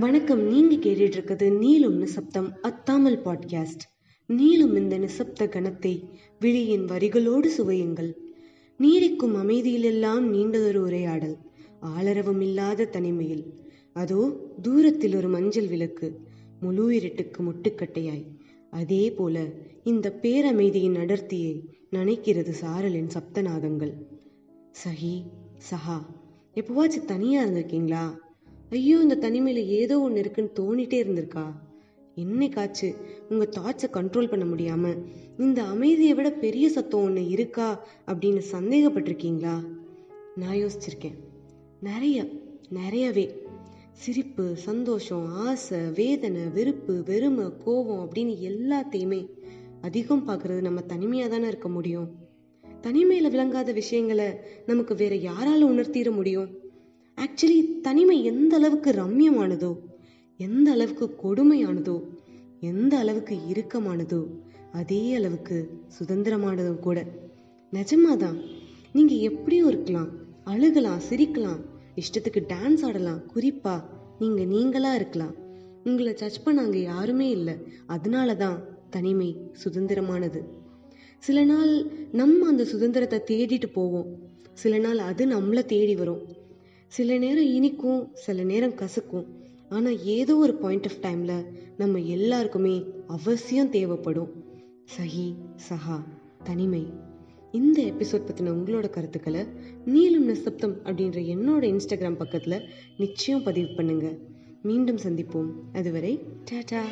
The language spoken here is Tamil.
வணக்கம் நீங்க கேட்டுட்டு இருக்கிறது நீளும் நிசப்தம் அத்தாமல் பாட்காஸ்ட். நீளும் இந்த நிசப்த கணத்தை விழியின் வரிகளோடு சுவையுங்கள். நீடிக்கும் அமைதியிலெல்லாம் நீண்டதொரு உரையாடல் ஆளரவம் இல்லாத தனிமையில். அதோ தூரத்தில் ஒரு மஞ்சள் விளக்கு முழு இருட்டுக்கு முட்டுக்கட்டையாய். அதே போல இந்த பேரமைதியின் அடர்த்தியை நனைக்கிறது சாரலின் சப்தநாதங்கள். சஹி சஹா எப்போவாச்சும் தனியாக இருந்திருக்கீங்களா? ஐயோ இந்த தனிமையில் ஏதோ ஒன்று இருக்குன்னு தோணிட்டே இருந்திருக்கா? என்னைக்காச்சு உங்கள் தாட்ஸை கண்ட்ரோல் பண்ண முடியாமல் இந்த அமைதியை விட பெரிய சத்தம் ஒன்று இருக்கா அப்படின்னு சந்தேகப்பட்டிருக்கீங்களா? நான் யோசிச்சிருக்கேன். நிறைய நிறையவே. சிரிப்பு சந்தோஷம் ஆசை வேதனை வெறுப்பு வெறுமை கோபம் அப்படின்னு எல்லாத்தையுமே அதிகம் பார்க்கறது நம்ம தனிமையாக தானே இருக்க முடியும்? தனிமையில் விளங்காத விஷயங்களை நமக்கு வேற யாரால உணர்த்திட முடியும்? ஆக்சுவலி தனிமை எந்த அளவுக்கு ரம்யமானதோ எந்த அளவுக்கு கொடுமையானதோ எந்த அளவுக்கு இறுக்கமானதோ அதே அளவுக்கு சுதந்திரமானதும் கூட. நிஜமாதான் நீங்க எப்படியும் இருக்கலாம் அழுகலாம் சிரிக்கலாம் இஷ்டத்துக்கு டான்ஸ் ஆடலாம் குறிப்பா நீங்க நீங்களா இருக்கலாம். உங்களை ஜட்ஜ் பண்ணாங்க யாருமே இல்லை. அதனால தான் தனிமை சுதந்திரமானது. சில நாள் நம்ம அந்த சுதந்திரத்தை தேடிட்டு போவோம். சில நாள் அது நம்மளை தேடி வரும். சில நேரம் இனிக்கும் சில நேரம் கசக்கும். ஆனால் ஏதோ ஒரு பாயிண்ட் ஆஃப் டைமில் நம்ம எல்லாருக்குமே அவசியம் தேவைப்படும். சஹி சஹா தனிமை. இந்த எபிசோட் பற்றின உங்களோட கருத்துக்களை நீளும் நிசப்தம் அப்படின்ற என்னோட இன்ஸ்டாகிராம் பக்கத்தில் நிச்சயம் பதிவு பண்ணுங்கள் மீண்டும் சந்திப்போம். அதுவரை டாடா!